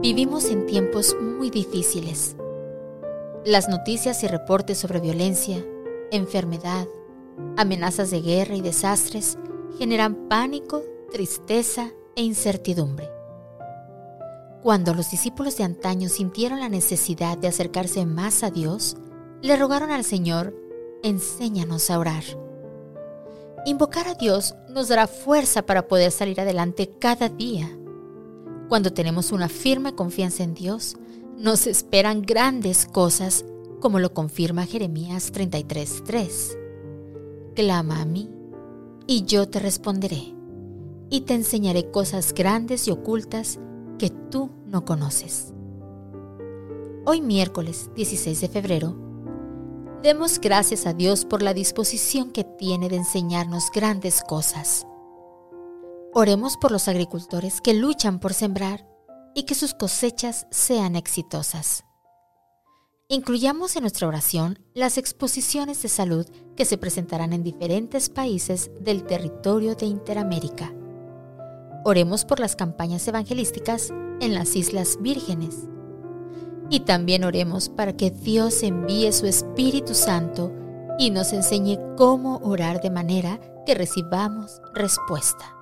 Vivimos en tiempos muy difíciles. Las noticias y reportes sobre violencia, enfermedad, amenazas de guerra y desastres generan pánico, tristeza e incertidumbre. Cuando los discípulos de antaño sintieron la necesidad de acercarse más a Dios, le rogaron al Señor, enséñanos a orar. Invocar a Dios nos dará fuerza para poder salir adelante cada día cuando tenemos una firme confianza en Dios, nos esperan grandes cosas, como lo confirma Jeremías 33:3. Clama a mí, y yo te responderé, y te enseñaré cosas grandes y ocultas que tú no conoces. Hoy miércoles 16 de febrero, demos gracias a Dios por la disposición que tiene de enseñarnos grandes cosas. Oremos por los agricultores que luchan por sembrar y que sus cosechas sean exitosas. Incluyamos en nuestra oración las exposiciones de salud que se presentarán en diferentes países del territorio de Interamérica. Oremos por las campañas evangelísticas en las Islas Vírgenes. Y también oremos para que Dios envíe su Espíritu Santo y nos enseñe cómo orar de manera que recibamos respuesta.